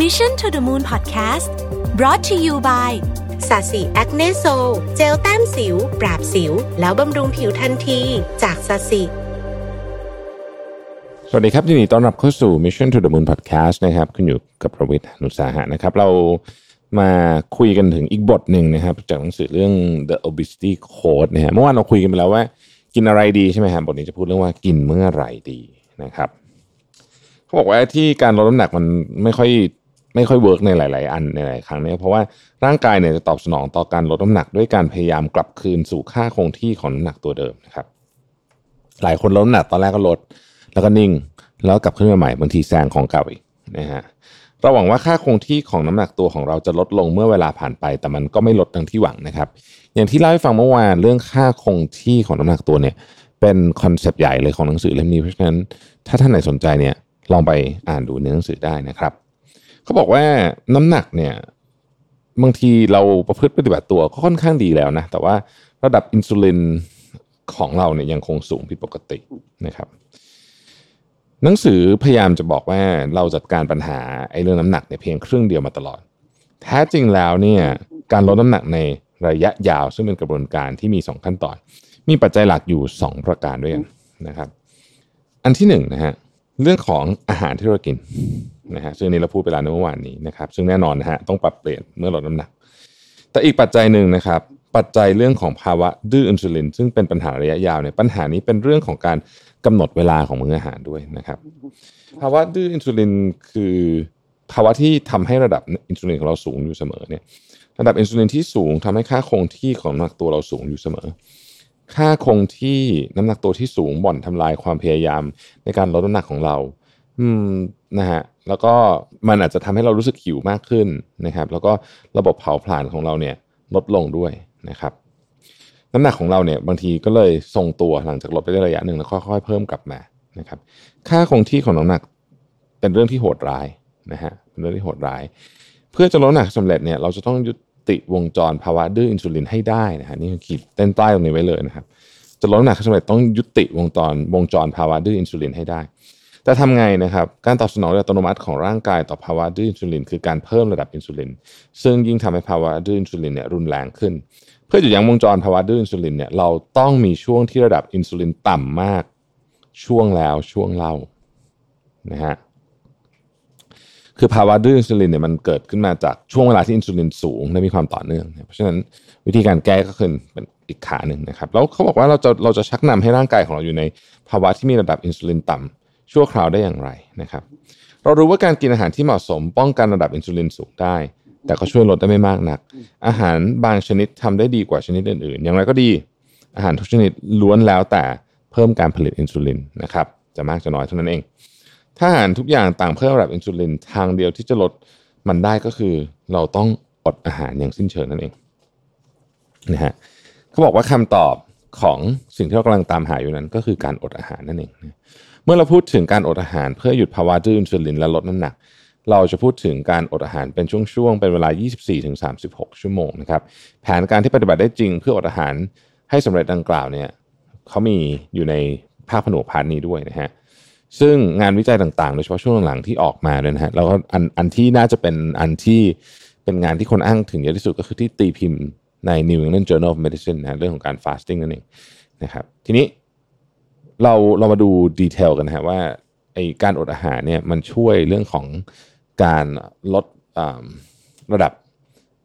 Mission to the Moon Podcast brought to you by ศศิ Acne Sol เจลแต้มสิว ปราบสิว แล้วบำรุงผิวทันที จากศศิ สวัสดีครับยินดีต้อนรับเข้าสู่ Mission to the Moon Podcast นะครับคุณอยู่กับรวิศ หาญอุตสาหะนะครับ เรามาคุยกันถึงอีกบทหนึ่งนะครับ จากหนังสือเรื่อง The Obesity Code นะฮะเมื่อวานเราคุยกันไปแล้วว่า กินอะไรดีใช่ไหมครับบทนี้จะพูดเรื่องว่ากินเมื่อไหร่ดีนะครับ เขาบอกว่าที่การลดน้ำหนักมันไม่ค่อย ไม่ค่อย work ในหลาย ๆ อันในหลายครั้งเนี่ยเพราะว่าร่างกายเนี่ยจะตอบสนองต่อการลดน้ำหนักด้วยการพยายามกลับคืนสู่ค่าคงที่ของน้ำหนักตัวเดิมนะครับ หลายคนลดน้ำหนักตอนแรกก็ลด แล้วก็นิ่ง แล้วกลับขึ้นมาใหม่บางทีแซงของเก่าอีกนะฮะเราหวังว่าค่าคงที่ของน้ำหนักตัวของเราจะลดลงเมื่อเวลาผ่านไป แต่มันก็ไม่ลดดังที่หวังนะครับ อย่างที่เล่าให้ฟังเมื่อวานเรื่องค่าคงที่ของน้ำหนักตัวเนี่ย เป็นคอนเซปต์ใหญ่เลยของหนังสือเล่มนี้เพราะฉะนั้นถ้าท่านไหนสนใจเนี่ยลองไปอ่านดูในหนังสือได้นะครับ เขาบอกว่าน้ำหนักเนี่ยบางทีเราประพฤติปฏิบัติตัวก็ค่อนข้างดีแล้วนะแต่ว่าระดับอินซูลินของเราเนี่ยยังคงสูงผิดปกตินะครับ หนังสือพยายามจะบอกว่าเราจัดการปัญหาไอ้เรื่องน้ำหนักเนี่ยเพียงครึ่งเดียวมาตลอด แท้จริงแล้วเนี่ยการลดน้ำหนักในระยะยาว ซึ่งเป็นกระบวนการที่มี 2 ขั้นตอน มีปัจจัยหลักอยู่ 2 ประการด้วยกันนะครับ อันที่1นนะฮะเรื่องของอาหารที่เรากิน นะฮะซึ่งนี้เราพูดไปแล้วในเมื่อวานนี้นะครับ ซึ่งแน่นอนนะฮะต้องปรับเปลี่ยนเมื่อลดน้ำหนัก แต่อีกปัจจัยหนึ่งนะครับ ปัจจัยเรื่องของภาวะดื้ออินซูลิน ซึ่งเป็นปัญหาระยะยาวเนี่ยปัญหานี้เป็นเรื่องของการกำหนดเวลาของมื้ออาหารด้วยนะครับ ภาวะดื้ออินซูลินคือภาวะที่ทำให้ระดับอินซูลินของเราสูงอยู่เสมอเนี่ยระดับอินซูลินที่สูงทำให้ค่าคงที่ของน้ำหนักตัวเราสูงอยู่เสมอ ค่าคงที่น้ำหนักตัวที่สูงบ่อนทำลายความพยายามในการลดน้ำหนักของเรา อืม นะฮะแล้วก็มันอาจจะทำให้เรารู้สึกหิวมากขึ้นนะครับ แล้วก็ระบบเผาผลาญของเราเนี่ยลดลงด้วยนะครับน้ำหนักของเราเนี่ยบางทีก็เลยทรงตัวหลังจากลดไปได้ระยะหนึ่งแล้วค่อยๆเพิ่มกลับมานะครับ ค่าคงที่ของน้ำหนักเป็นเรื่องที่โหดร้ายนะฮะเป็นเรื่องที่โหดร้าย เพื่อจะลดน้ำหนักสำเร็จเนี่ยเราจะต้องยุติวงจรภาวะดื้ออินซูลินให้ได้นะฮะนี่คือขีดเส้นใต้ตรงนี้ไว้เลยนะครับ จะลดน้ำหนักสำเร็จต้องยุติวงจรวงจรภาวะดื้ออินซูลินให้ได้ แต่ทำไงนะครับ การตอบสนองอัตโนมัติของร่างกายต่อภาวะดื้ออินซูลิน คือการเพิ่มระดับอินซูลิน ซึ่งยิ่งทำให้ภาวะดื้ออินซูลินเนี่ยรุนแรงขึ้น เพื่อหยุดยั้งวงจรภาวะดื้ออินซูลินเนี่ยเราต้องมีช่วงที่ระดับอินซูลินต่ำมาก ช่วงแล้วช่วงเล่านะฮะคือภาวะดื้ออินซูลินเนี่ยมันเกิดขึ้นมาจากช่วงเวลาที่อินซูลินสูงและมีความต่อเนื่อง เพราะฉะนั้นวิธีการแก้ก็คือเป็นอีกขาหนึ่งนะครับแล้วเขาบอกว่าเราจะเราจะชักนำให้ร่างกายของเราอยู่ในภาวะที่มีระดับอินซูลินต่ำ ชั่วคราวได้อย่างไรนะครับ เรารู้ว่าการกินอาหารที่เหมาะสม ป้องกันระดับอินซูลินสูงได้ แต่ก็ช่วยลดได้ไม่มากนัก อาหารบางชนิดทำได้ดีกว่าชนิดอื่นๆ อย่างไรก็ดี อาหารทุกชนิดล้วนแล้วแต่เพิ่มการผลิตอินซูลินนะครับ จะมากจะน้อยเท่านั้นเอง ถ้าอาหารทุกอย่างต่างเพิ่มระดับอินซูลินทางเดียวที่จะลดมันได้ก็คือ เราต้องอดอาหารอย่างสิ้นเชิงนั่นเองนะฮะเขาบอกว่าคำตอบของสิ่งที่เรากำลังตามหาอยู่นั้น ก็คือการอดอาหารนั่นเอง เมื่อเราพูดถึงการอดอาหารเพื่อหยุดภาวะดื้ออินซูลินและลดน้ำหนัก เราจะพูดถึงการอดอาหารเป็นช่วงๆ เป็นเวลา 24-36 ชั่วโมงนะครับแผนการที่ปฏิบัติได้จริงเพื่ออดอาหารให้สำเร็จดังกล่าวเนี่ยเขามีอยู่ในภาคผนวกพาร์ทนี้ด้วยนะฮะซึ่งงานวิจัยต่างๆ โดยเฉพาะช่วงหลังที่ออกมาเนี่ยนะฮะแล้วก็อันอันที่น่าจะเป็นอันที่เป็นงานที่คนอ้างถึงเยอะที่สุดก็คือที่ตีพิมพ์ใน New England Journal of Medicine นะเรื่องของการ fasting นั่นเองนะครับทีนี้ เราเรามาดูดีเทลกันนะฮะว่าไอการอดอาหารเนี่ยมันช่วยเรื่องของการลดระดับ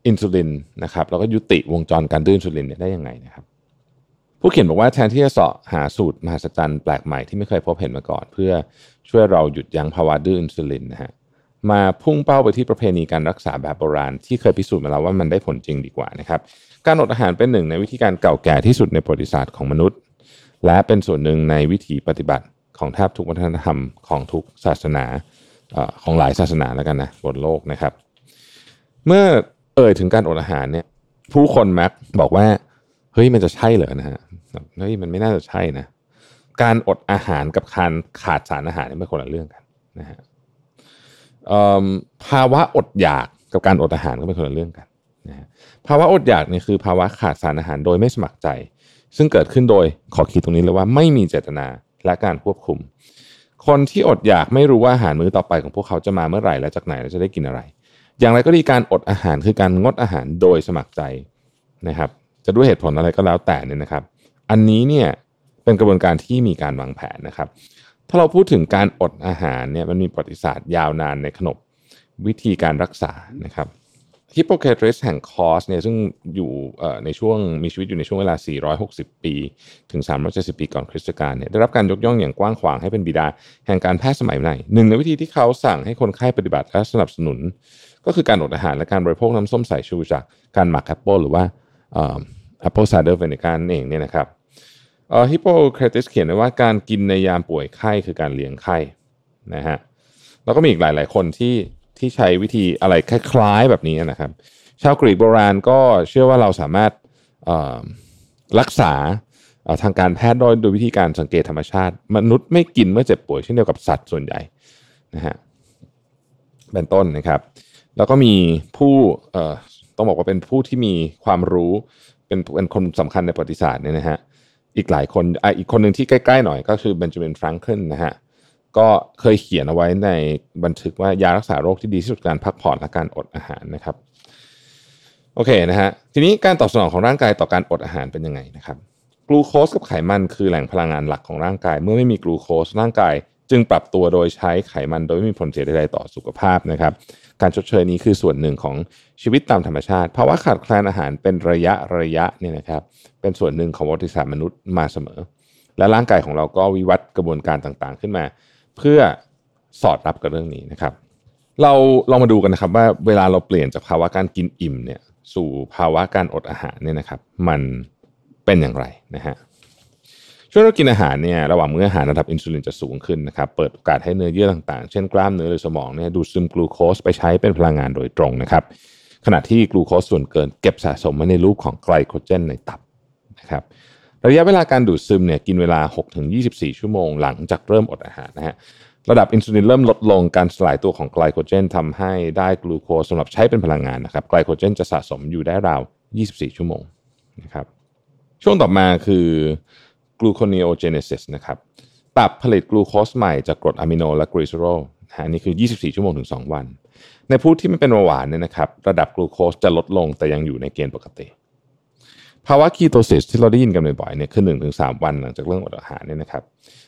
อินซูลินนะครับแล้วก็ยุติวงจรการดื้ออินซูลินเนี่ยได้ยังไงนะครับ ผู้เขียนบอกว่าแทนที่จะเสาะหาสูตรมหัศจรรย์แปลกใหม่ที่ไม่เคยพบเห็นมาก่อน เพื่อช่วยเราหยุดยั้งภาวะดื้ออินซูลินนะฮะมาพุ่งเป้าไปที่ประเพณีการรักษาแบบโบราณ ที่เคยพิสูจน์มาแล้วว่ามันได้ผลจริงดีกว่านะครับการอดอาหารเป็นหนึ่งในวิธีการเก่าแก่ที่สุดในประวัติศาสตร์ของมนุษย์ และเป็นส่วนหนึ่งในวิถีปฏิบัติของแทบทุกวัฒนธรรมของทุกศาสนาของหลายศาสนาแล้วกันนะบนโลกนะครับ เมื่อเอ่ยถึงการอดอาหารเนี่ย ผู้คนมักบอกว่าเฮ้ยมันจะใช่เหรอนะฮะเฮ้ยมันไม่น่าจะใช่นะการอดอาหารกับการขาดสารอาหารนี่เป็นคนละเรื่องกันนะฮะภาวะอดอยากกับการอดอาหารก็เป็นคนละเรื่องกันนะฮะภาวะอดอยากเนี่ยคือภาวะขาดสารอาหารโดยไม่สมัครใจ ซึ่งเกิดขึ้นโดยขอขีดตรงนี้เลยว่าไม่มีเจตนาและการควบคุมคคนที่อดอยากไม่รู้ว่าอาหารมื้อต่อไปของพวกเขาจะมาเมื่อไหร่และจากไหนและจะได้กินอะไร อย่างไรก็ดีการอดอาหารคือการงดอาหารโดยสมัครใจนะครับ จะด้วยเหตุผลอะไรก็แล้วแต่เนี่ยนะครับ อันนี้เนี่ยเป็นกระบวนการที่มีการวางแผนนะครับ ถ้าเราพูดถึงการอดอาหารเนี่ยมันมีประวัติศาสตร์ยาวนานในขนบวิธีการรักษานะครับ ฮิปโปเครติสแห่งคอสเนี่ยซึ่งอยู่ในช่วงมีชีวิตอยู่ในช่วงเวลา 460 ปี ถึง 370 ปีก่อนคริสตกาลเนี่ยได้รับการยกย่องอย่างกว้างขวางให้เป็นบิดา แห่งการแพทย์สมัยใหม่หนึ่งในวิธีที่เขาสั่งให้คนไข้ปฏิบัติและสนับสนุน ก็คือการอดอาหารและการบริโภคน้ำส้มสายชูจากการหมักแอปเปิลหรือว่า apple cider vinegar เองเนี่ยนะครับฮิปโปเครติสเขียนไว้ว่าการกินในยามป่วยไข้คือการเลี้ยงไข้นะฮะแล้วก็มีอีกหลาย ๆ คนที่ ที่ใช้วิธีอะไรคล้ายๆแบบนี้นะครับ ชาวกรีกโบราณก็เชื่อว่าเราสามารถรักษาทางการแพทย์โดยโดยวิธีการสังเกตธรรมชาติ มนุษย์ไม่กินเมื่อเจ็บป่วยเช่นเดียวกับสัตว์ส่วนใหญ่นะฮะเป็นต้นนะครับ แล้วก็มีผู้ต้องบอกว่าเป็นผู้ที่มีความรู้เป็นเป็นคนสำคัญในประวัติศาสตร์เนี่ยนะฮะอีกหลายคนอะอีกคนหนึ่งที่ใกล้ ๆ หน่อยก็คือเบนจามินแฟรงคลินนะฮะ ก็เคยเขียนเอาไว้ในบันทึกว่ายารักษาโรคที่ดีที่สุดการพักผ่อนและการอดอาหารนะครับ โอเคนะฮะทีนี้การตอบสนองของร่างกายต่อการอดอาหารเป็นยังไงนะครับกลูโคสกับไขมันคือแหล่งพลังงานหลักของร่างกาย เมื่อไม่มีกลูโคสร่างกายจึงปรับตัวโดยใช้ไขมันโดยไม่มีผลเสียใดๆต่อสุขภาพนะครับ การชดเชยนี้คือส่วนหนึ่งของชีวิตตามธรรมชาติภาวะขาดแคลนอาหารเป็นระยะระยะเนี่ยนะครับ เป็นส่วนหนึ่งของวัติศาสตร์มนุษย์มาเสมอ และร่างกายของเราก็วิวัฒน์กระบวนการต่างๆ ขึ้นมา เพื่อสอดรับกับเรื่องนี้นะครับ เราลองมาดูกันนะครับว่าเวลาเราเปลี่ยนจากภาวะการกินอิ่มเนี่ยสู่ภาวะการอดอาหารเนี่ยนะครับ มันเป็นอย่างไรนะฮะช่วงเรากินอาหารเนี่ยระหว่างมื้ออาหารระดับอินซูลินจะสูงขึ้นนะครับเปิดโอกาสให้เนื้อเยื่อต่างๆ เช่นกล้ามเนื้อหรือสมองเนี่ยดูดซึมกลูโคสไปใช้เป็นพลังงานโดยตรงนะครับ ขณะที่กลูโคสส่วนเกินเก็บสะสมไว้ในรูปของไกลโคเจนในตับนะครับ ระยะเวลาการดูดซึมเนี่ยกินเวลา 6-24 ชั่วโมง หลังจากเริ่มอดอาหารนะฮะระดับอินซูลินเริ่มลดลงการสลายตัวของไกลโคเจนทำให้ได้กลูโคสสำหรับใช้เป็นพลังงานนะครับไกลโคเจนจะสะสมอยู่ได้ราว 24 ชั่วโมงนะครับช่วงต่อมาคือ gluconeogenesis นะครับตับผลิตกลูโคสใหม่จากกรดอะมิโนและกลีเซอรอลอันนี้คือ 24 ชั่วโมงถึง 2 วัน ในผู้ที่ไม่เป็นเบาหวานเนี่ยนะครับระดับกลูโคสจะลดลงแต่ยังอยู่ในเกณฑ์ปกติ ภาวะ ketosis ที่เราได้ยินกันบ่อยๆเนี่ยคือ1-3วันหลังจากเริ่มอดอาหารเนี่ยนะครับ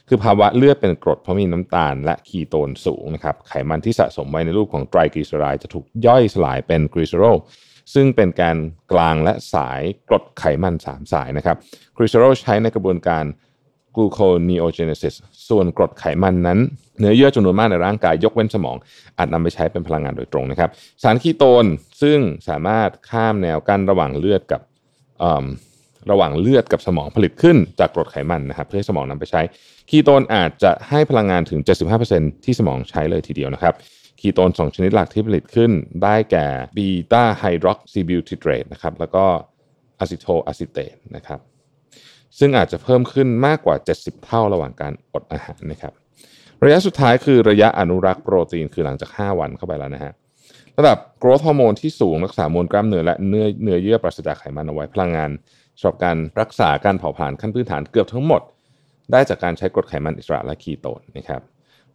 คือภาวะเลือดเป็นกรดเพราะมีน้ำตาลและคีโตนสูงนะครับไขมันที่สะสมไว้ในรูปของไตรกลีเซอไรด์จะถูกย่อยสลายเป็นกลีเซอรอลซึ่งเป็นแกนกลางและสายกรดไขมัน 3 สายนะครับกลีเซอรอลใช้ในกระบวนการgluconeogenesis ส่วนกรดไขมันนั้นเนื้อเยื่อจำนวนมากในร่างกายยกเว้นสมอง อาจนำไปใช้เป็นพลังงานโดยตรงนะครับ สารคีโตนซึ่งสามารถข้ามแนวกั้นระหว่างเลือดกับ ระหว่างเลือดกับสมองผลิตขึ้นจากกรดไขมันนะครับเพื่อให้สมองนำไปใช้ คีโตนอาจจะให้พลังงานถึง 75%ที่สมองใช้เลยทีเดียวนะครับ คีโตน 2 ชนิดหลักที่ผลิตขึ้นได้แก่ beta-hydroxybutyrate นะครับแล้วก็acetoacetate นะครับซึ่งอาจจะเพิ่มขึ้นมากกว่า 70 เท่าระหว่างการอดอาหารนะครับ ระยะสุดท้ายคือระยะอนุรักษ์โปรตีนคือหลังจาก 5 วันเข้าไปแล้วนะฮะ ระดับ growth hormone ที่สูงรักษามวลกล้ามเนื้อและเนื้อเนื้อเยื่อปราศจากไขมันเอาไว้พลังงานสำหรับการรักษาการเผาผลาญขั้นพื้นฐานเกือบทั้งหมด ได้จากการใช้กรดไขมันอิสระและคีโตนนะครับ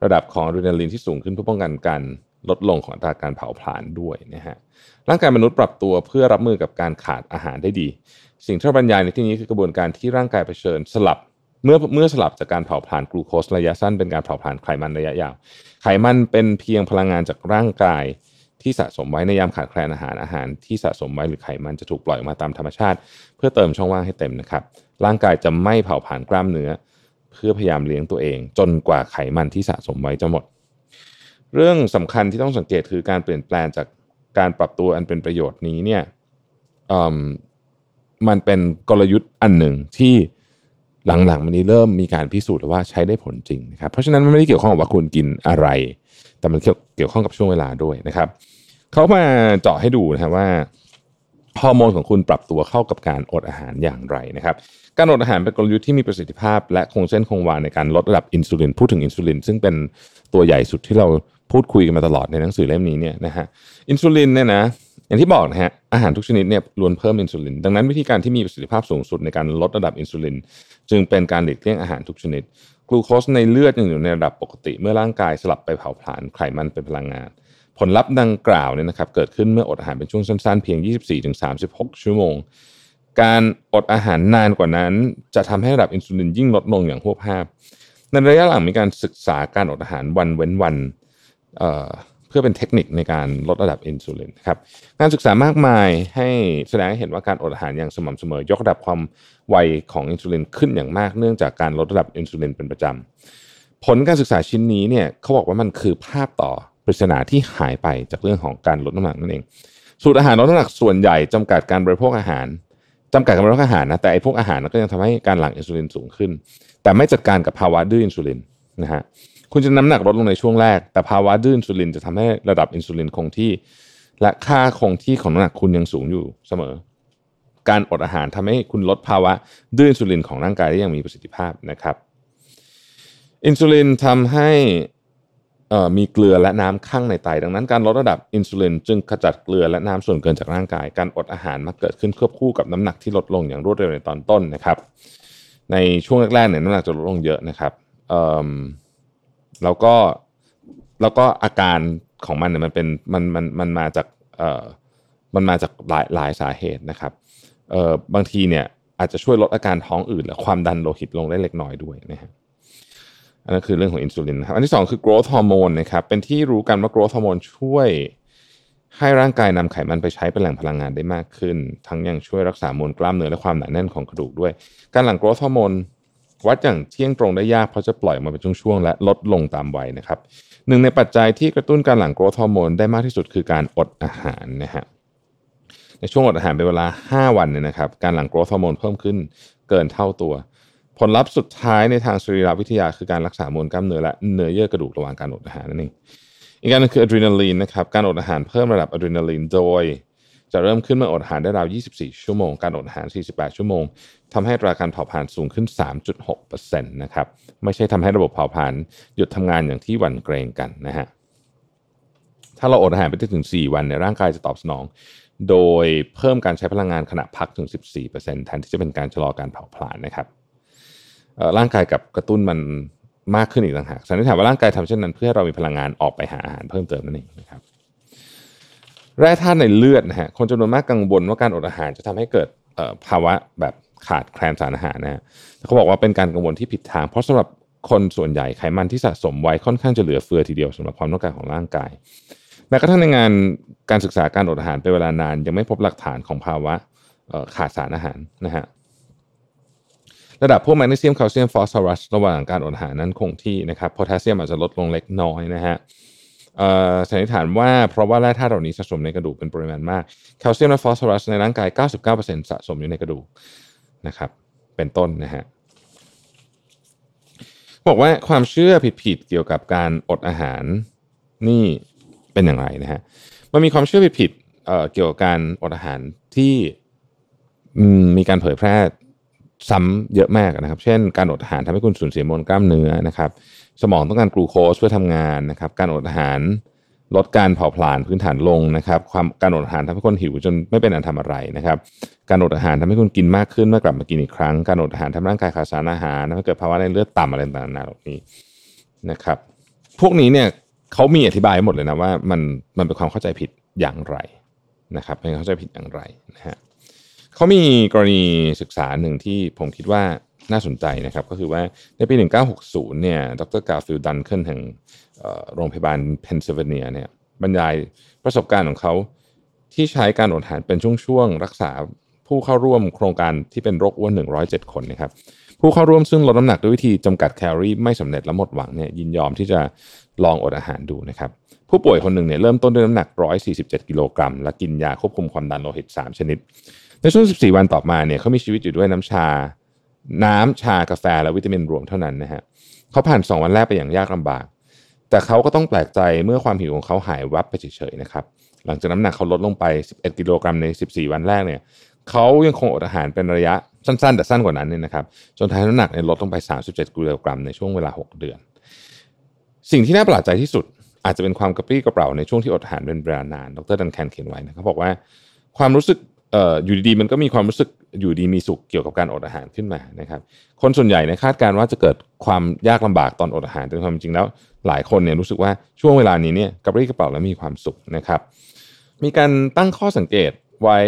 ระดับของอะดรีนาลีนที่สูงขึ้นเพื่อป้องกันการลดลงของอัตราการเผาผลาญด้วยนะฮะร่างกายมนุษย์ปรับตัวเพื่อรับมือกับการขาดอาหารได้ดี สิ่งที่บรรยายในที่นี้คือกระบวนการที่ร่างกายเผชิญสลับเมื่อเมื่อสลับจากการเผาผลาญกลูโคสระยะสั้นเป็นการเผาผลาญไขมันระยะยาว ไขมันเป็นเพียงพลังงานจากร่างกาย ที่สะสมไว้ในยามขาดแคลนอาหารอาหารที่สะสมไว้หรือไขมันจะถูกปล่อยออกมาตามธรรมชาติ เพื่อเติมช่องว่างให้เต็มนะครับ ร่างกายจะไม่เผาผลาญกล้ามเนื้อ เพื่อพยายามเลี้ยงตัวเอง จนกว่าไขมันที่สะสมไว้จะหมด เรื่องสำคัญที่ต้องสังเกตคือการเปลี่ยนแปลงจากการปรับตัวอันเป็นประโยชน์นี้เนี่ยมันเป็นกลยุทธ์อันหนึ่งที่หลังๆมันนี้เริ่มมีการพิสูจน์ว่าใช้ได้ผลจริงนะครับเพราะฉะนั้นมันไม่ได้เกี่ยวข้องกับว่าคุณกินอะไร แต่มันเกี่ยวข้องกับช่วงเวลาด้วยนะครับเขามาเจาะให้ดูนะครับว่าฮอร์โมนของคุณปรับตัวเข้ากับการอดอาหารอย่างไรนะครับการอดอาหารเป็นกลยุทธ์ที่มีประสิทธิภาพ และคงเส้นคงวาในการลดระดับอินซูลินพูดถึงอินซูลินซึ่งเป็นตัวใหญ่สุดที่เราพูดคุยกันมาตลอดในหนังสือเล่มนี้เนี่ยนะฮะอินซูลินเนี่ยนะอย่างที่บอกนะฮะอาหารทุกชนิดเนี่ยล้วนเพิ่มอินซูลินดังนั้นวิธีการที่มีประสิทธิภาพสูงสุดในการลดระดับอินซูลินจึงเป็นการหลีกเลี่ยงอาหารทุกชนิด ลูโคสในเลือดยังอยู่ในระดับปกติ เมื่อร่างกายสลับไปเผาผลาญไขมันเป็นพลังงาน ผลลัพธ์ดังกล่าวเนี่ยนะครับเกิดขึ้นเมื่ออดอาหารเป็นช่วงสั้นๆ เพียง 24-36 ชั่วโมง การอดอาหารนานกว่านั้น จะทำให้ระดับอินซูลินยิ่งลดลงอย่างพวกภาพ ในระยะหลังมีการศึกษาการอดอาหารวันเว้นวันเพื่อเป็นเทคนิคในการลดระดับอินซูลินครับการศึกษามากมายให้แสดงให้เห็นว่าการอดอาหารอย่างสม่ำเสมอ ยกระดับความไวของอินซูลินขึ้นอย่างมากเนื่องจากการลดระดับอินซูลินเป็นประจำผลการศึกษาชิ้นนี้เนี่ยเขาบอกว่ามันคือภาพต่อปริศนาที่หายไปจากเรื่องของการลดน้ำหนักนั่นเอง สูตรอาหารลดน้ำหนักส่วนใหญ่จำกัดการบริโภคอาหารจำกัดการบริโภคอาหารนะแต่ไอ้พวกอาหารก็ยังทำให้การหลั่งอินซูลินสูงขึ้น แต่ไม่จัดการกับภาวะดื้ออินซูลินนะฮะ คุณจะน้ำหนักลดลงในช่วงแรก แต่ภาวะดื้ออินซูลินจะทำให้ระดับอินซูลินคงที่ และค่าคงที่ของน้ำหนักคุณยังสูงอยู่เสมอ การอดอาหารทำให้คุณลดภาวะดื้ออินซูลินของร่างกายได้อย่างมีประสิทธิภาพนะครับ อินซูลินทำให้มีเกลือและน้ำคั่งในไต ดังนั้นการลดระดับอินซูลินจึงขจัดเกลือและน้ำส่วนเกินจากร่างกาย การอดอาหารมักเกิดขึ้นควบคู่กับน้ำหนักที่ลดลงอย่างรวดเร็วในตอนต้นนะครับ ในช่วงแรกๆเนี่ยน้ำหนักจะลดลงเยอะนะครับ แล้วก็แล้วก็อาการของมันเนี่ยมันเป็นมันมันมันมาจากเอ่อมันมาจากหลายหลายสาเหตุนะครับเอ่อบางทีเนี่ยอาจจะช่วยลดอาการท้องอืดและความดันโลหิตลงได้เล็กน้อยด้วยนะฮะอันนั้นคือเรื่องของอินซูลินนะครับอันที่ 2 คือ growth hormone นะครับเป็นที่รู้กันว่า growth hormone ช่วยให้ร่างกายนำไขมันไปใช้เป็นแหล่งพลังงานได้มากขึ้น ทั้งยังช่วยรักษามวลกล้ามเนื้อและความหนาแน่นของกระดูกด้วย การหลั่ง growth hormone วัดอย่างเที่ยงตรงได้ยากเพราะจะปล่อยมาเป็นช่วงๆและลดลงตามวัยนะครับหนึ่งในปัจจัยที่กระตุ้นการหลั่ง growth hormone ได้มากที่สุดคือการอดอาหารนะฮะในช่วงอดอาหารเป็นเวลา 5 วันเนี่ยนะครับการหลั่ง growth hormone เพิ่มขึ้นเกินเท่าตัว ผลลัพธ์สุดท้ายในทางสรีรวิทยาคือการรักษามวลกล้ามเนื้อและเนื้อเยื่อกระดูกระหว่างการอดอาหารนั่นเองอีกอันนึงคืออะดรีนาลีนนะครับการอดอาหารเพิ่มระดับอะดรีนาลีนโดย จะเริ่มขึ้นเมื่ออดอาหารได้ราว 24 ชั่วโมง การอดอาหาร 48 ชั่วโมงทำให้ราการเผาผลาญสูงขึ้น 3.6%นะครับ ไม่ใช่ทำให้ระบบเผาผลาญหยุดทำงานอย่างที่หวั่นเกรงกันนะฮะ ถ้าเราอดอาหารไปถึง 4 วันในร่างกายจะตอบสนอง โดยเพิ่มการใช้พลังงานขณะพักถึง 14%แทนที่จะเป็นการชะลอการเผาผลาญนะครับ ร่างกายกับกระตุ้นมันมากขึ้นอีกต่างหากสันนิษฐานว่าร่างกายทำเช่นนั้น เพื่อให้เรามีพลังงานออกไปหาอาหารเพิ่มเติมนั่นเองนะครับ แร่ธาตุในเลือดนะฮะคนจำนวนมากกังวลว่าการอดอาหารจะทำให้เกิดภาวะแบบขาดแคลนสารอาหารนะฮะเขาบอกว่าเป็นการกังวลที่ผิดทาง เพราะสำหรับคนส่วนใหญ่ไขมันที่สะสมไว้ค่อนข้างจะเหลือเฟือทีเดียวสำหรับความต้องการของร่างกายแม้กระทั่งในงานการศึกษาการอดอาหารเป็นเวลานาน ยังไม่พบหลักฐานของภาวะขาดสารอาหารนะฮะระดับพวกแมกนีเซียมแคลเซียมฟอสฟอรัสระหว่างการอดอาหารนั้นคงที่นะครับโพแทสเซียมอาจจะลดลงเล็กน้อยนะฮะ สันนิษฐานว่าเพราะว่าแร่ธาตุเหล่านี้สะสมในกระดูกเป็นปริมาณมากแคลเซียมและฟอสฟอรัสในร่างกาย 99%สะสมอยู่ในกระดูกนะครับ เป็นต้นนะฮะบอกว่าความเชื่อผิดๆเกี่ยวกับการอดอาหารนี่เป็นอย่างไรนะฮะมันมีความเชื่อผิดๆเเกี่ยวกับการอดอาหารที่มีการเผยแพร่ ซ้ำเยอะมากนะครับ เช่น การอดอาหารทำให้คุณสูญเสียมวลกล้ามเนื้อนะครับ สมองต้องการกลูโคสเพื่อทำงานนะครับ การอดอาหารลดการเผาผลาญพื้นฐานลงนะครับ ความการอดอาหารทำให้คนหิวจนไม่เป็นอันทำอะไรนะครับ การอดอาหารทำให้คุณกินมากขึ้นเมื่อกลับมากินอีกครั้ง การอดอาหารทำให้ร่างกายขาดสารอาหารทำให้เกิดภาวะในเลือดต่ำอะไรต่างๆเหล่านี้นะครับ พวกนี้เนี่ยเขามีอธิบายหมดเลยนะว่ามันมันเป็นความเข้าใจผิดอย่างไรนะครับเป็นเข้าใจผิดอย่างไรนะฮะ เขามีกรณีศึกษาหนึ่งที่ผมคิดว่าน่าสนใจนะครับ ก็คือว่าในปี 1960 เนี่ย ดร.การ์ฟิลด์ ดันแคนแห่งโรงพยาบาลเพนซิลเวเนียเนี่ยบรรยายประสบการณ์ของเขา ที่ใช้การอดอาหารเป็นช่วงๆ รักษาผู้เข้าร่วมโครงการที่เป็นโรคอ้วน 107 คนนะครับ ผู้เข้าร่วมซึ่งลดน้ำหนักด้วยวิธีจำกัดแคลอรี่ไม่สำเร็จและหมดหวังเนี่ยยินยอมที่จะลองอดอาหารดูนะครับ ผู้ป่วยคนหนึ่งเนี่ยเริ่มต้นด้วยน้ำหนัก 147 กิโลกรัมและกินยาควบคุมความดันโลหิต 3 ชนิด ในช่วง 14 วันต่อมาเนี่ยเขามีชีวิตอยู่ด้วยน้ำชา น้ำชากาแฟและวิตามินรวมเท่านั้นนะฮะเขาผ่าน 2 วันแรกไปอย่างยากลำบาก แต่เขาก็ต้องแปลกใจเมื่อความหิวของเขาหายวับไปเฉยๆนะครับหลังจากน้ำหนักเขาลดลงไป 11 กิโลกรัมใน 14 วันแรกเนี่ยเขายังคงอดอาหารเป็นระยะสั้นๆ แต่สั้นกว่านั้นเนี่ยนะครับจนท้ายน้ำหนักลดลงไป 37 กิโลกรัมในช่วงเวลา 6 เดือน สิ่งที่น่าประหลาดใจที่สุด อาจจะเป็นความกระปรี้กระเป๋าในช่วงที่อดอาหารเป็นเวลานาน ดรดันแคนเขียนไว้นะเขาบอกว่า ความรู้สึก อ่ออยู่ดีๆมันก็มีความรู้สึกอยู่ดีมีสุขเกี่ยวกับการอดอาหารขึ้นมานะครับ คนส่วนใหญ่เนี่ยคาดการณ์ว่าจะเกิดความยากลำบากตอนอดอาหารแต่ความจริงแล้ว หลายคนเนี่ยรู้สึกว่าช่วงเวลานี้เนี่ยกระปรี้กระเป๋าแล้วมีความสุขนะครับ มีการตั้งข้อสังเกตไว้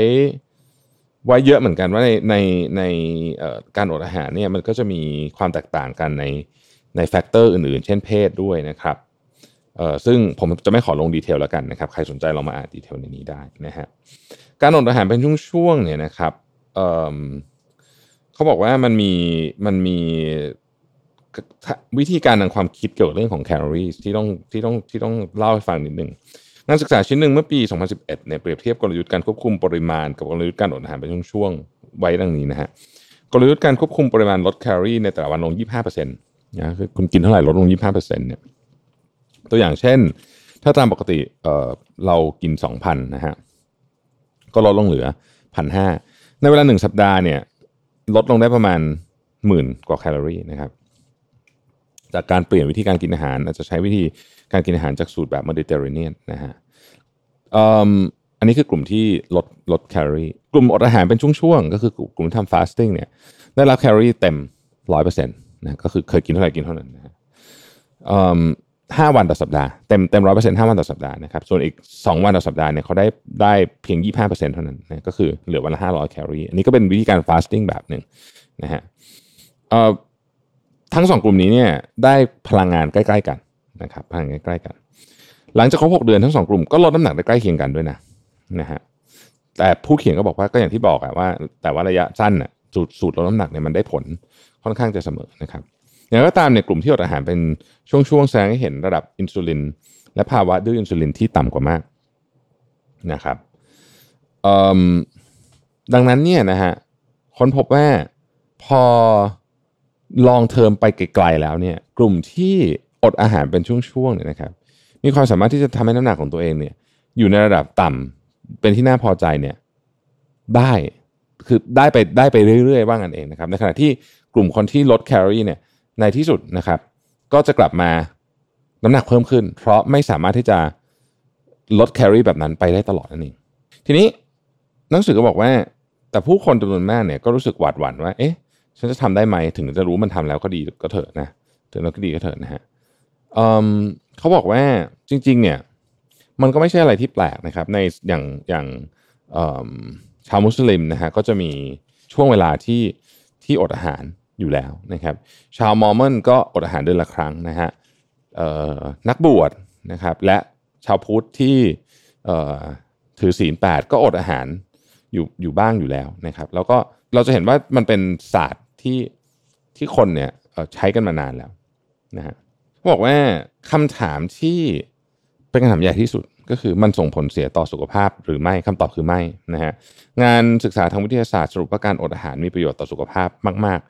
ไว้เยอะเหมือนกันว่าในในในการอดอาหารเนี่ยมันก็จะมีความแตกต่างกันในในแฟกเตอร์อื่นๆ เช่นเพศด้วยนะครับเอ่อซึ่งผมจะไม่ขอลง detail แล้วกันนะครับ ใครสนใจลองมาอ่าน detail ในนี้ได้นะฮะ การอดอาหารเป็นช่วงๆเนี่ยนะครับเเขาบอกว่ามันมีมันมีวิธีการทางความคิดเกี่ยวกับเรื่องของแคลอรี่ที่ต้องที่ต้องที่ต้องเล่าให้ฟังนิดนึงงานศึกษาชิ้นหนึ่งเมื่อปี 2011 เนี่ยเปรียบเทียบกลยุทธ์การควบคุมปริมาณกับกลยุทธ์การอดอาหารเป็นช่วงๆไว้ดังนี้นะฮะกลยุทธ์การควบคุมปริมาณลดแคลอรี่ในแต่ละวันลง 25%นะคือคุณกินเท่าไหร่ลดลง 25%เนี่ยตัวอย่างเช่น ถ้าตามปกติเออเรากิน 2,000 นะฮะ ก็ลดลงเหลือ1,500ในเวลาหนึ่งสัปดาห์เนี่ยลดลงได้ประมาณหมื่นกว่าแคลอรี่นะครับ จากการเปลี่ยนวิธีการกินอาหาร อาจจะใช้วิธีการกินอาหารจากสูตรแบบเมดิเตอร์เรเนียนนะฮะอันนี้คือกลุ่มที่ลดลดแคลอรี่ กลุ่มอดอาหารเป็นช่วงๆ ก็คือกลุ่มที่ทำ fasting เนี่ยได้รับแคลอรี่เต็มร้อยเปอร์เซ็นต์นะก็คือเคยกินเท่าไหร่กินเท่านั้นนะ ฮะห้าวันต่อสัปดาห์เต็มเต็มร้อยเปอร์เซ็นต์ห้าวันต่อสัปดาห์นะครับส่วนอีกสองวันต่อสัปดาห์เนี่ยเขาได้ได้เพียงยี่ห้าเปอร์เซ็นต์เท่านั้นนะก็คือเหลือวันละห้าร้อยแคลอรี่อันนี้ก็เป็นวิธีการ fasting แบบหนึ่งนะฮะเอ่อทั้งสองกลุ่มนี้เนี่ยได้พลังงานใกล้ ๆ กันนะครับพลังงานใกล้ๆกัน หลังจากครบหกเดือนทั้งสองกลุ่มก็ลดน้ำหนักได้ใกล้เคียงกันด้วยนะนะฮะแต่ผู้เขียนก็บอกว่าก็อย่างที่บอกอะว่า แต่ว่าระยะสั้นอะสูตรสูตรลดน้ำหนักเนี่ยมันได้ผลค่อนข้างจะเสมอนะครับ อย่างก็ตามเนี่ยกลุ่มที่อดอาหารเป็นช่วงๆแสดงให้เห็นระดับอินซูลิน และภาวะดื้ออินซูลินที่ต่ำกว่ามากนะครับดังนั้นเนี่ยนะฮะค้นพบว่าพอลองเทอมไปไกลๆแล้วเนี่ยกลุ่มที่อดอาหารเป็นช่วงๆเนี่ยนะครับ มีความสามารถที่จะทำให้น้ำหนักของตัวเองเนี่ย อยู่ในระดับต่ำเป็นที่น่าพอใจเนี่ยได้คือได้ไปได้ไปเรื่อยๆว่างันเองนะครับ ในขณะที่กลุ่มคนที่ลดแคลอรี่เนี่ย ในที่สุดนะครับ ก็จะกลับมาน้ำหนักเพิ่มขึ้น เพราะไม่สามารถที่จะลดแคลอรี่แบบนั้นไปได้ตลอดนั่นเองทีนี้หนังสือก็บอกว่า แต่ผู้คนจำนวนมากเนี่ยก็รู้สึกหวาดหวั่นว่า เอ๊ะ ฉันจะทำได้ไหมถึงจะรู้มันทำแล้วก็ดีก็เถอะนะถึงแล้วก็ดีก็เถอะนะฮะเขาบอกว่าจริง ๆ เนี่ย มันก็ไม่ใช่อะไรที่แปลกนะครับ ในอย่างอย่างชาวมุสลิมนะฮะก็จะมีช่วงเวลาที่ที่อดอาหาร อยู่แล้วนะครับ ชาวมอร์มอนก็อดอาหารเดือนละครั้งนะฮะนักบวชนะครับและชาวพุทธที่ถือศีลแปดก็อดอาหารอยู่อยู่บ้างอยู่แล้วนะครับ แล้วก็เราจะเห็นว่ามันเป็นศาสตร์ที่ที่คนเนี่ยใช้กันมานานแล้วนะฮะบอกว่าคำถามที่เป็นคำถามใหญ่ที่สุดก็คือมันส่งผลเสียต่อสุขภาพหรือไม่คำตอบคือไม่นะฮะงานศึกษาทางวิทยาศาสตร์สรุปว่าการอดอาหารมีประโยชน์ต่อสุขภาพมาก ๆ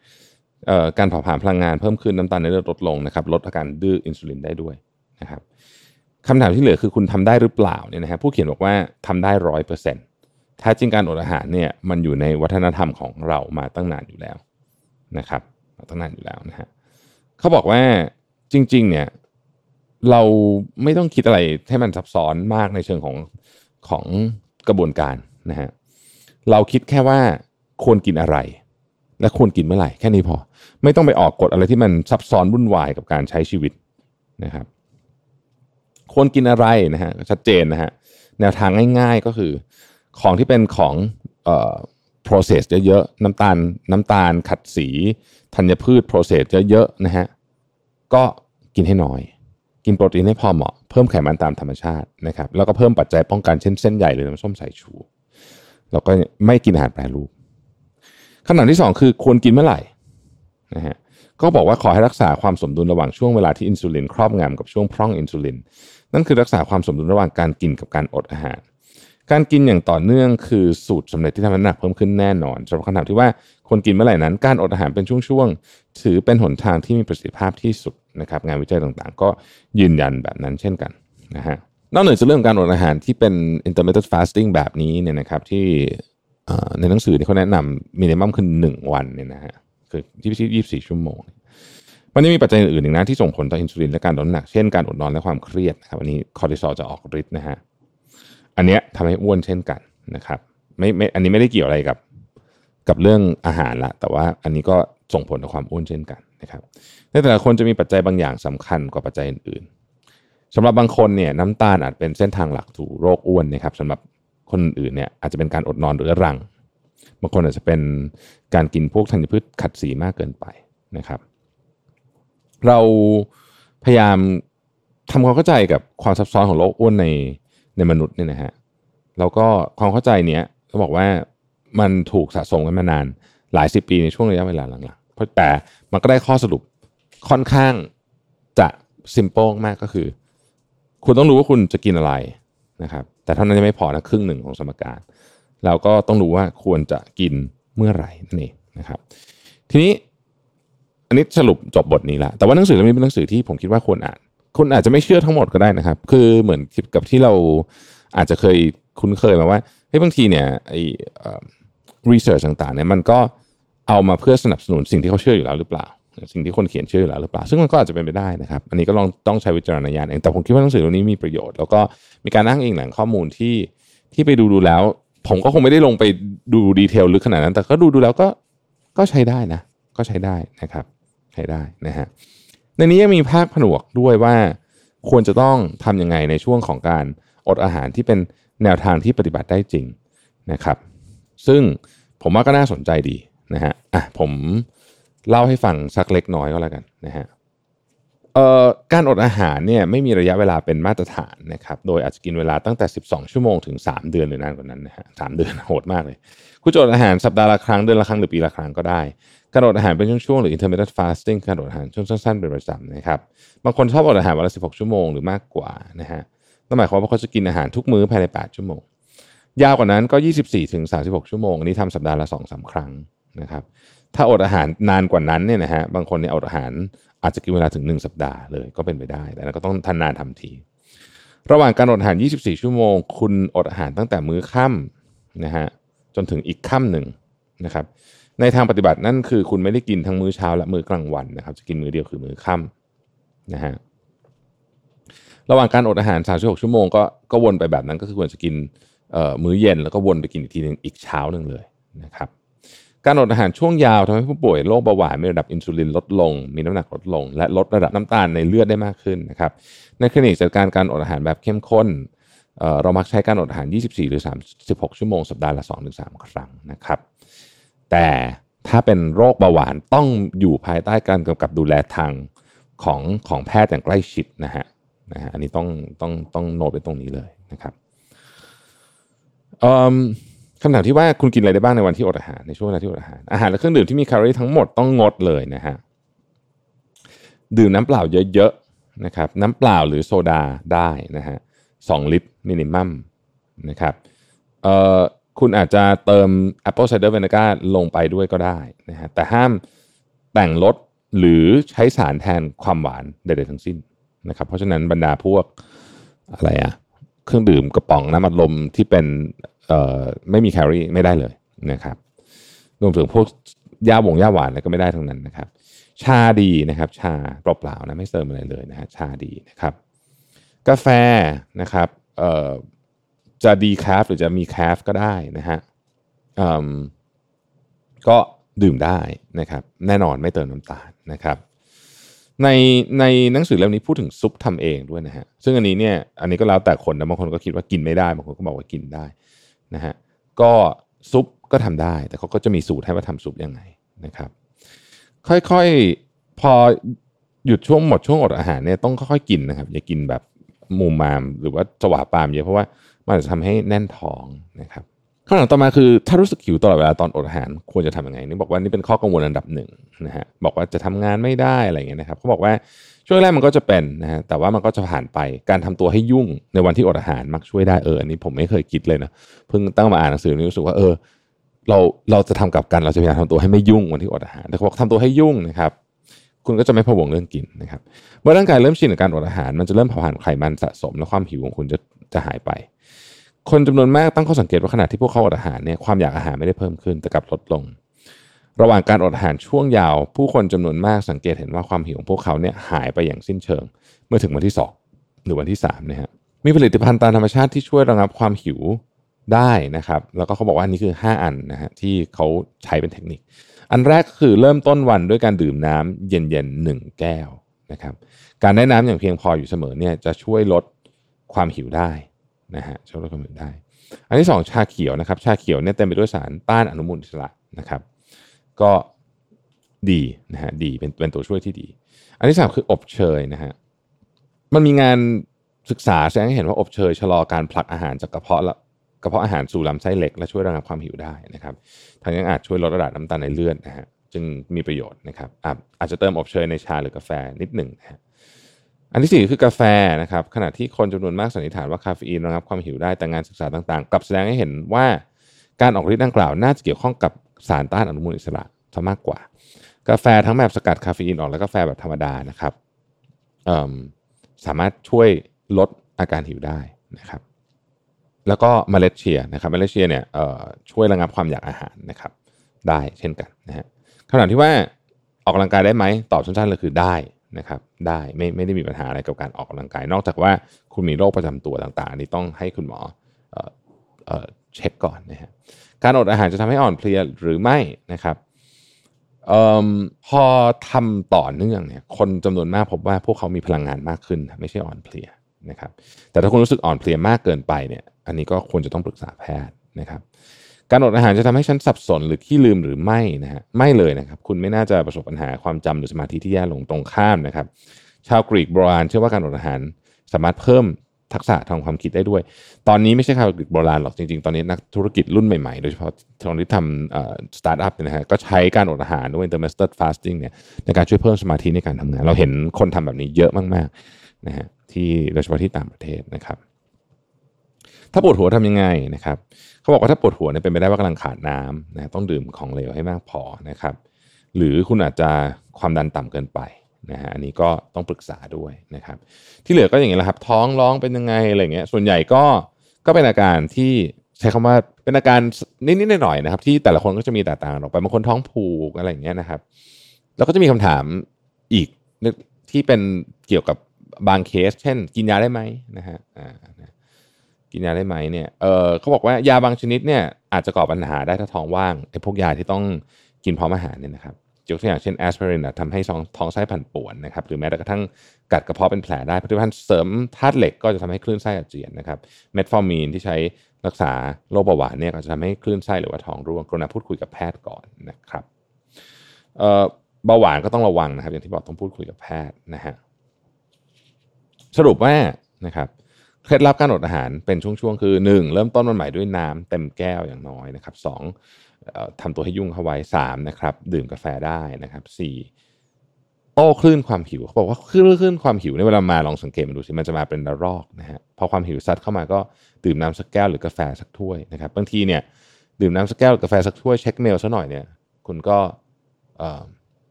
การเผาผลาญพลังงานเพิ่มขึ้นน้ำตาลในเลือดลดลงนะครับลดอาการดื้ออินซูลินได้ด้วยนะครับคำถามที่เหลือคือคุณทำได้หรือเปล่าเนี่ยนะฮะผู้เขียนบอกว่าทำได้ร้อยเปอร์เซ็นต์ถ้าจริงการอดอาหารเนี่ยมันอยู่ในวัฒนธรรมของเรามาตั้งนานอยู่แล้วนะครับมาตั้งนานอยู่แล้วนะฮะเขาบอกว่าจริง ๆ เนี่ยเราไม่ต้องคิดอะไรให้มันซับซ้อนมากในเชิงของของกระบวนการนะฮะเราคิดแค่ว่าควรกินอะไร และควรกินเมื่อไหร่แค่นี้พอ ไม่ต้องไปออกกฎอะไรที่มันซับซ้อนวุ่นวายกับการใช้ชีวิตนะครับ ควรกินอะไรนะฮะชัดเจนนะฮะแนวทางง่าย ๆก็คือ ของที่เป็นของเอ่อ process เยอะๆน้ำตาลน้ำตาลขัดสีธัญพืช process เยอะๆนะฮะก็กินให้น้อย กินโปรตีนให้พอเหมาะเพิ่มไขมันตามธรรมชาตินะครับแล้วก็เพิ่มปัจจัยป้องกันเช่นเส้นใหญ่หรือน้ำส้มสายชู แล้วก็ไม่กินอาหารแปรรูป คำถามที่ 2 คือควรกินเมื่อไหร่นะฮะก็บอกว่าขอให้รักษาความสมดุลระหว่างช่วงเวลาที่อินซูลินครอบงำกับช่วงพร่องอินซูลิน นั่นคือรักษาความสมดุลระหว่างการกินกับการอดอาหาร การกินอย่างต่อเนื่องคือสูตรสำเร็จที่ทำให้น้ำหนักเพิ่มขึ้นแน่นอนสำหรับคำถามที่ว่าคนกินเมื่อไหร่นั้น การอดอาหารเป็นช่วงๆถือเป็นหนทางที่มีประสิทธิภาพที่สุดนะครับ งานวิจัยต่างๆ ก็ยืนยันแบบนั้นเช่นกันนะฮะนอกเหนือจากเรื่องการอดอาหารที่เป็น intermittent fasting แบบนี้เนี่ยนะครับที่ ในหนังสือที่เขาแนะนำมินิมัมคือหนึ่งวันเนี่ยนะฮะคือที่ที่ยี่สิบสี่ชั่วโมง มันยังมีปัจจัยอื่นอีกนะที่ส่งผลต่ออินซูลินและการลดน้ำหนัก เช่นการอดนอนและความเครียดนะครับอันนี้คอร์ติซอลจะออกฤทธิ์นะฮะอันเนี้ยทำให้อ้วนเช่นกันนะครับไม่ไม่อันนี้ไม่ได้เกี่ยวอะไรกับกับเรื่องอาหารละแต่ว่าอันนี้ก็ส่งผลต่อความอ้วนเช่นกันนะครับในแต่ละคนจะมีปัจจัยบางอย่างสำคัญกว่าปัจจัยอื่นๆสำหรับบางคนเนี่ยน้ำตาลอาจเป็นเส้นทางหลักถูโรคอ้วนนะครับสำหรับ คนอื่นเนี่ยอาจจะเป็นการอดนอนหรือรังบางคนอาจจะเป็นการกินพวกธัญพืชขัดสีมากเกินไปนะครับ เราพยายามทำความเข้าใจกับความซับซ้อนของโรคอ้วนในในมนุษย์เนี่ยนะฮะแล้วก็ความเข้าใจเนี้ยเขาบอกว่ามันถูกสะสมกันมานานหลายสิบปีในช่วงระยะเวลาหลังๆเพราะแต่มันก็ได้ข้อสรุปค่อนข้างจะซิมเปิลมากก็คือ คุณต้องรู้ว่าคุณจะกินอะไรนะครับ แต่เท่านั้นยังไม่พอนะครึ่งหนึ่งของสมการ เราก็ต้องรู้ว่าควรจะกินเมื่อไหร่นั่นเองนะครับ ทีนี้อันนี้สรุปจบบทนี้ละแต่ว่าหนังสือเล่มนี้เป็นหนังสือที่ผมคิดว่าควรอ่านคุณอาจจะไม่เชื่อทั้งหมดก็ได้นะครับ คือเหมือนกับที่เราอาจจะเคยคุ้นเคยมาว่าเฮ้ยบางทีเนี่ยไอ้รีเสิร์ชต่างๆเนี่ยมันก็เอามาเพื่อสนับสนุนสิ่งที่เขาเชื่ออยู่แล้วหรือเปล่า สิ่งที่คนเขียนเชื่ออยู่แล้วหรือเปล่า ซึ่งมันก็อาจจะเป็นไปได้นะครับ อันนี้ก็ลองต้องใช้วิจารณญาณเอง แต่ผมคิดว่าหนังสือเล่มนี้มีประโยชน์ แล้วก็มีการอ้างอิงแหล่งข้อมูลที่ที่ไปดูดูแล้ว ผมก็คงไม่ได้ลงไปดูดีเทลลึกขนาดนั้น แต่ก็ดูดูแล้วก็ก็ใช้ได้นะ ก็ใช้ได้นะครับ ใช้ได้นะฮะ ในนี้ยังมีภาคผนวกด้วยว่าควรจะต้องทำยังไงในช่วงของการอดอาหารที่เป็นแนวทางที่ปฏิบัติได้จริงนะครับ ซึ่งผมว่าก็น่าสนใจดีนะฮะ อะผม เล่าให้ฟังสักเล็กน้อยก็แล้วกันนะฮะการอดอาหารเนี่ยไม่มีระยะเวลาเป็นมาตรฐานนะครับโดยอาจจะกินเวลาตั้งแต่ 12 ชั่วโมงถึง 3 เดือนหรือนานกว่านั้นนะฮะสเดือนโหดมากเลยคุณจะอดอาหารสัปดาห์ละครั้งเดือนละครั้งหรือปีละครั้งก็ได้การอดอาหารเป็นช่วงๆหรือ intermittent fasting การอดอาหารช่วงสั้นๆเป็นประจำนะครับบางคนชอบอดอาหารวันละ 16 ชั่วโมงหรือมากกว่านะฮะนั่นหมายความว่าเขาจะกินอาหารทุกมื้อภายใน 8 ชั่วโมง ยาวกว่านั้นก็ 24ถึง36 ชั่วโมงอันนี้ทำสัปดาห์ละ2-3 ครั้งนะครับ ถ้าอดอาหารนานกว่านั้นเนี่ยนะฮะบางคนเนี่ยอดอาหารอาจจะกินเวลาถึง 1 สัปดาห์เลยก็เป็นไปได้ แต่ก็ต้องทันนานทำที ระหว่างการอดอาหาร 24 ชั่วโมง คุณอดอาหารตั้งแต่มื้อค่ำนะฮะจนถึงอีกค่ำหนึ่งนะครับ ในทางปฏิบัตินั่นคือคุณไม่ได้กินทั้งมื้อเช้าและมื้อกลางวันนะครับ จะกินมื้อเดียวคือมื้อค่ำนะฮะระหว่างการอดอาหาร 36 ชั่วโมงก็ก็วนไปแบบนั้นก็คือควรจะกินมื้อเย็นแล้วก็วนไปกินอีกทีหนึ่งอีกเช้าหนึ่งเลยนะครับ การอดอาหารช่วงยาวทำให้ผู้ป่วยโรคเบาหวานมีระดับอินซูลินลดลง มีน้ำหนักลดลง และลดระดับน้ำตาลในเลือดได้มากขึ้นนะครับในคลินิกจัดการการอดอาหารแบบเข้มข้นเรามักใช้การอดอาหาร 24 หรือ 36 ชั่วโมงสัปดาห์ละ 2-3 ครั้งนะครับ แต่ถ้าเป็นโรคเบาหวานต้องอยู่ภายใต้การกำกับดูแลทางของของแพทย์อย่างใกล้ชิดนะฮะนะฮะอันนี้ต้องต้องต้องโน้ตไปตรงนี้เลยนะครับ คำถามที่ว่าคุณกินอะไรได้บ้างในวันที่อดอาหารในช่วงเวลาที่อดอาหารอาหารและเครื่องดื่มที่มีแคลอรี่ทั้งหมดต้องงดเลยนะฮะดื่มน้ำเปล่าเยอะๆนะครับน้ำเปล่าหรือโซดาได้นะฮะสองลิตรมินิมัมนะครับเอ่อคุณอาจจะเติม Apple Cider Vinegar ลงไปด้วยก็ได้นะฮะแต่ห้ามแต่งรสหรือใช้สารแทนความหวานใดๆทั้งสิ้นนะครับเพราะฉะนั้นบรรดาพวกอะไรอะเครื่องดื่มกระป๋องน้ำอัดลมที่เป็น ไม่มีแคลอรี่ไม่ได้เลยนะครับรวมถึงพวกยาหวงยาหวานอะไรก็ไม่ได้ทั้งนั้นนะครับ ชาดีนะครับ ชาเปล่าๆนะไม่เติมอะไรเลยนะฮะชาดีนะครับ กาแฟนะครับเอ่อจะดีคาฟหรือจะมีคาฟก็ได้นะฮะก็ดื่มได้นะครับ แน่นอนไม่เติมน้ำตาลนะครับในในหนังสือเล่มนี้พูดถึงซุปทำเองด้วยนะฮะซึ่งอันนี้เนี่ยอันนี้ก็แล้วแต่คนนะบางคนก็คิดว่ากินไม่ได้บางคนก็บอกว่ากินได้ นะฮะก็ซุปก็ทำได้ แต่เขาก็จะมีสูตรให้ว่าทำซุปยังไงนะครับ ค่อยๆพอหยุดช่วงหมดช่วงอดอาหารเนี่ยต้องค่อยๆกินนะครับ อย่ากินแบบมูมามหรือว่าสวาปามเยอะเพราะว่ามันจะทำให้แน่นท้องนะครับข้อหลังต่อมาคือถ้ารู้สึกหิวตลอดเวลาตอนอดอาหารควรจะทำยังไงนี่บอกว่านี่เป็นข้อกังวลอันดับหนึ่งนะฮะบอกว่าจะทำงานไม่ได้อะไรเงี้ยนะครับเขาบอกว่า ช่วงแรกมันก็จะเป็นนะฮะแต่ว่ามันก็จะผ่านไปการทำตัวให้ยุ่งในวันที่อดอาหารมักช่วยได้เอออันนี้ผมไม่เคยคิดเลยนะเพิ่งตั้งมาอ่านหนังสือนี้รู้สึกว่าเออ เราเราจะทำกับกันเราจะพยายามทำตัวให้ไม่ยุ่งวันที่อดอาหารแต่เขาบอกทำตัวให้ยุ่งนะครับคุณก็จะไม่พะวงเรื่องกินนะครับ เมื่อร่างกายเริ่มชินกับการอดอาหาร มันจะเริ่มเผาผลาญไขมันสะสม และความหิวของคุณจะจะหายไป คนจำนวนมากตั้งข้อสังเกตว่าขณะที่พวกเขาอดอาหารเนี่ยความอยากอาหารไม่ได้เพิ่มขึ้นแต่กลับลดลง ระหว่างการอดอาหารช่วงยาว ผู้คนจำนวนมากสังเกตเห็นว่าความหิวของพวกเขาเนี่ยหายไปอย่างสิ้นเชิง เมื่อถึงวันที่ 2 หรือวันที่3นะฮะมีผลิตภัณฑ์ตามธรรมชาติที่ช่วยระงับความหิวได้นะครับ แล้วก็เขาบอกว่านี่คือ 5 อันนะฮะที่เขาใช้เป็นเทคนิค อันแรกคือเริ่มต้นวันด้วยการดื่มน้ำเย็นๆหนึ่งแก้วนะครับ การได้น้ำอย่างเพียงพออยู่เสมอเนี่ยจะช่วยลดความหิวได้นะฮะช่วยลดความหิวได้ อันที่สองชาเขียวนะครับ ชาเขียวเนี่ยเต็มไปด้วยสารต้านอนุมูลอิสระนะครับ ก็ดีนะฮะดีเป็นเป็นตัวช่วยที่ดี อันที่สามคืออบเชยนะฮะมันมีงานศึกษาแสดงให้เห็นว่าอบเชยชะลอการผลักอาหารจากกระเพาะละกระเพาะอาหารสู่ลำไส้เล็กและช่วยระงับความหิวได้นะครับทั้งยังอาจช่วยลดระดับน้ำตาลในเลือดนะฮะจึงมีประโยชน์นะครับอาจอาจจะเติมอบเชยในชาหรือกาแฟนิดหนึ่งนะฮะอันที่สี่คือกาแฟนะครับขณะที่คนจำนวนมากสันนิษฐานว่าคาเฟอีนระงับความหิวได้แต่งานศึกษาต่างๆกลับแสดงให้เห็นว่าการออกฤทธิ์ดังกล่าวน่าจะเกี่ยวข้องกับ สารต้านอนุมูลอิสระซะมากกว่า กาแฟทั้งแบบสกัดคาเฟอีนออกและกาแฟแบบธรรมดานะครับสามารถช่วยลดอาการหิวได้นะครับ แล้วก็เมล็ดเชียนะครับเมล็ดเชียเนี่ยช่วยระงับความอยากอาหารนะครับ ได้เช่นกันนะฮะขณะที่ว่าออกกำลังกายได้ไหมตอบสั้นๆเลยคือได้นะครับ ได้ไม่ไม่ได้มีปัญหาอะไรกับการออกกำลังกาย นอกจากว่าคุณมีโรคประจำตัวต่างๆนี่ต้องให้คุณหมอเอเอเช็คก่อนนะฮะ การอดอาหารจะทำให้อ่อนเพลียหรือไม่นะครับออพอทำต่อเนื่องเนี่ย คนจำนวนมากพบว่าพวกเขามีพลังงานมากขึ้น ไม่ใช่อ่อนเพลียนะครับ แต่ถ้าคุณรู้สึกอ่อนเพลียมากเกินไปเนี่ย อันนี้ก็ควรจะต้องปรึกษาแพทย์นะครับ การอดอาหารจะทำให้ฉันสับสนหรือขี้ลืมหรือไม่นะฮะไม่เลยนะครับ คุณไม่น่าจะประสบปัญหาความจำหรือสมาธิที่แย่ลงตรงข้ามนะครับ ชาวกรีกโบราณเชื่อว่าการอดอาหารสามารถเพิ่ม ทักษะทางความคิดได้ด้วย ตอนนี้ไม่ใช่ชาวกรีกโบราณหรอกจริงๆ ตอนนี้นักธุรกิจรุ่นใหม่ๆ โดยเฉพาะตอนที่ทำสตาร์ทอัพเนี่ยนะฮะก็ใช้การอดอาหารด้วย intermittent fasting เนี่ยในการช่วยเพิ่มสมาธิในการทำงาน เราเห็นคนทำแบบนี้เยอะมากๆนะฮะที่โดยเฉพาะที่ต่างประเทศนะครับ ถ้าปวดหัวทำยังไงนะครับเขาบอกว่าถ้าปวดหัวเนี่ยเป็นไปได้ว่ากำลังขาดน้ำนะต้องดื่มของเหลวให้มากพอนะครับ หรือคุณอาจจะความดันต่ำเกินไป นะฮะอันนี้ก็ต้องปรึกษาด้วยนะครับ ที่เหลือก็อย่างนี้แหละครับ ท้องร้องเป็นยังไงอะไรเงี้ยส่วนใหญ่ก็ก็เป็นอาการที่ใช้คำว่าเป็นอาการนิดๆหน่อยๆนะครับ ที่แต่ละคนก็จะมีแตกต่างออกไปบางคนท้องผูกอะไรอย่างเงี้ยนะครับ แล้วก็จะมีคำถามอีกที่เป็นเกี่ยวกับบางเคส เช่น กินยาได้ไหมนะฮะกินยาได้ไหมเนี่ยเออเขาบอกว่ายาบางชนิดเนี่ยอาจจะก่อปัญหาได้ถ้าท้องว่างไอ้พวกยาที่ต้องกินพร้อมอาหารเนี่ยนะครับ ยกตัวอย่างเช่นแอสไพรินทำให้ท้องไส้ปั่นป่วนนะครับหรือแม้แต่กระทั่งกัดกระเพาะเป็นแผลได้ผลิตภัณฑ์เสริมธาตุเหล็กก็จะทำให้คลื่นไส้อาเจียนนะครับเมทฟอร์มินที่ใช้รักษาโรคเบาหวานเนี่ยก็จะทำให้คลื่นไส้หรือว่าท้องร่วงกรุณาพูดคุยกับแพทย์ก่อนนะครับเบาหวานก็ต้องระวังนะครับ อย่างที่บอกต้องพูดคุยกับแพทย์นะฮะสรุปว่านะครับเคล็ดลับการอดอาหารเป็นช่วงๆ คือ 1 เริ่มต้นวันใหม่ด้วยน้ำเต็มแก้วอย่างน้อยนะครับสอง ทำตัวให้ยุ่งเข้าไว้3นะครับดื่มกาแฟได้นะครับ4โต้คลื่นความหิวเขาบอกว่าคลื่นคลื่นความหิวในเวลามาลองสังเกตมาดูสิมันจะมาเป็นระลอกนะฮะพอความหิวซัดเข้ามาก็ดื่มน้ำสักแก้วหรือกาแฟสักถ้วยนะครับบางทีเนี่ยดื่มน้ำสักแก้วกาแฟสักถ้วยเช็คเมลซะหน่อยเนี่ยคุณก็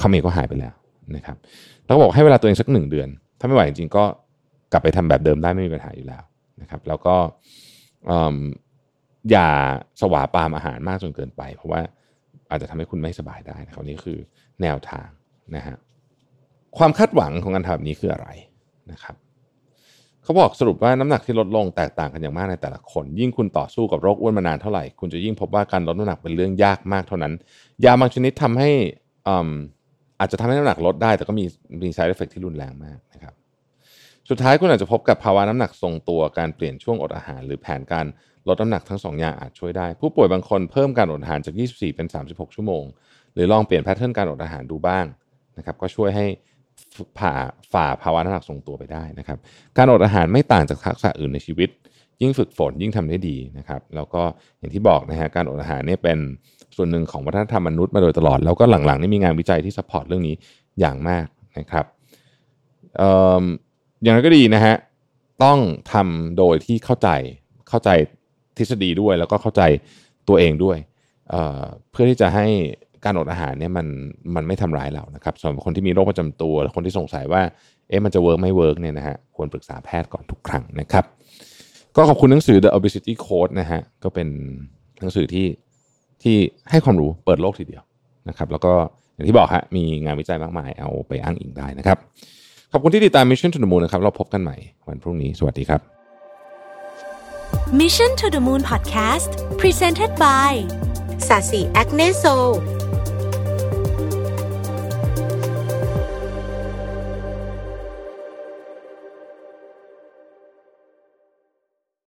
คอมเมลก็หายไปแล้วนะครับแล้วก็บอกให้เวลาตัวเองสักหนึ่งเดือน ถ้าไม่ไหวจริงๆก็กลับไปทำแบบเดิมได้ไม่มีปัญหาอยู่แล้วนะครับ แล้วก็ อย่าสวาปามอาหารมากจนเกินไป เพราะว่าอาจจะทำให้คุณไม่สบายได้นะครับนี่คือแนวทางนะฮะความคาดหวังของการทำแบบนี้คืออะไรนะครับเขาบอกสรุปว่าน้ำหนักที่ลดลงแตกต่างกันอย่างมากในแต่ละคน ยิ่งคุณต่อสู้กับโรคอ้วนมานานเท่าไหร่ คุณจะยิ่งพบว่าการลดน้ำหนักเป็นเรื่องยากมากเท่านั้น ยาบางชนิดทำให้อาจจะทำให้น้ำหนักลดได้ แต่ก็มีมี side effect ที่รุนแรงมากนะครับ สุดท้ายคุณอาจจะพบกับภาวะน้ำหนักทรงตัวการเปลี่ยนช่วงอดอาหาร หรือแผนการ ลดน้ำหนักทั้ง 2 อย่างอาจช่วยได้ ผู้ป่วยบางคนเพิ่มการอดอาหารจาก 24 เป็น 36 ชั่วโมง หรือลองเปลี่ยน pattern การอดอาหารดูบ้างนะครับก็ช่วยให้ผ่าฝ่าภาวะน้ำหนักทรงตัวไปได้นะครับ การอดอาหารไม่ต่างจากทักษะอื่นในชีวิต ยิ่งฝึกฝนยิ่งทำได้ดีนะครับ แล้วก็อย่างที่บอกนะฮะการอดอาหารเนี่ยเป็นส่วนหนึ่งของวัฒนธรรมมนุษย์มาโดยตลอด แล้วก็หลังๆนี่มีงานวิจัยที่ support เรื่องนี้อย่างมากนะครับอย่างไรก็ดีนะฮะต้องทำโดยที่เข้าใจเข้าใจ ทฤษฎีด้วย แล้วก็เข้าใจตัวเองด้วยเเพื่อที่จะให้การอดอาหารเนี่ยมันมันไม่ทำร้ายเรานะครับสำหรับคนที่มีโรคประจำตัวคนที่สงสัยว่าเอ๊ะมันจะ work ไม่ work เนี่ยนะฮะควรปรึกษาแพทย์ก่อนทุกครั้งนะครับ ก็ขอบคุณหนังสือ The Obesity Code นะฮะก็เป็นหนังสือที่ที่ให้ความรู้เปิดโลกทีเดียวนะครับ แล้วก็อย่างที่บอกฮะมีงานวิจัยมากมายเอาไปอ้างอิงได้นะครับ ขอบคุณที่ติดตาม Mission to the Moon นะครับเราพบกันใหม่วันพรุ่งนี้สวัสดีครับ Mission to the Moon Podcast Presented by สาสีแอคเนโซ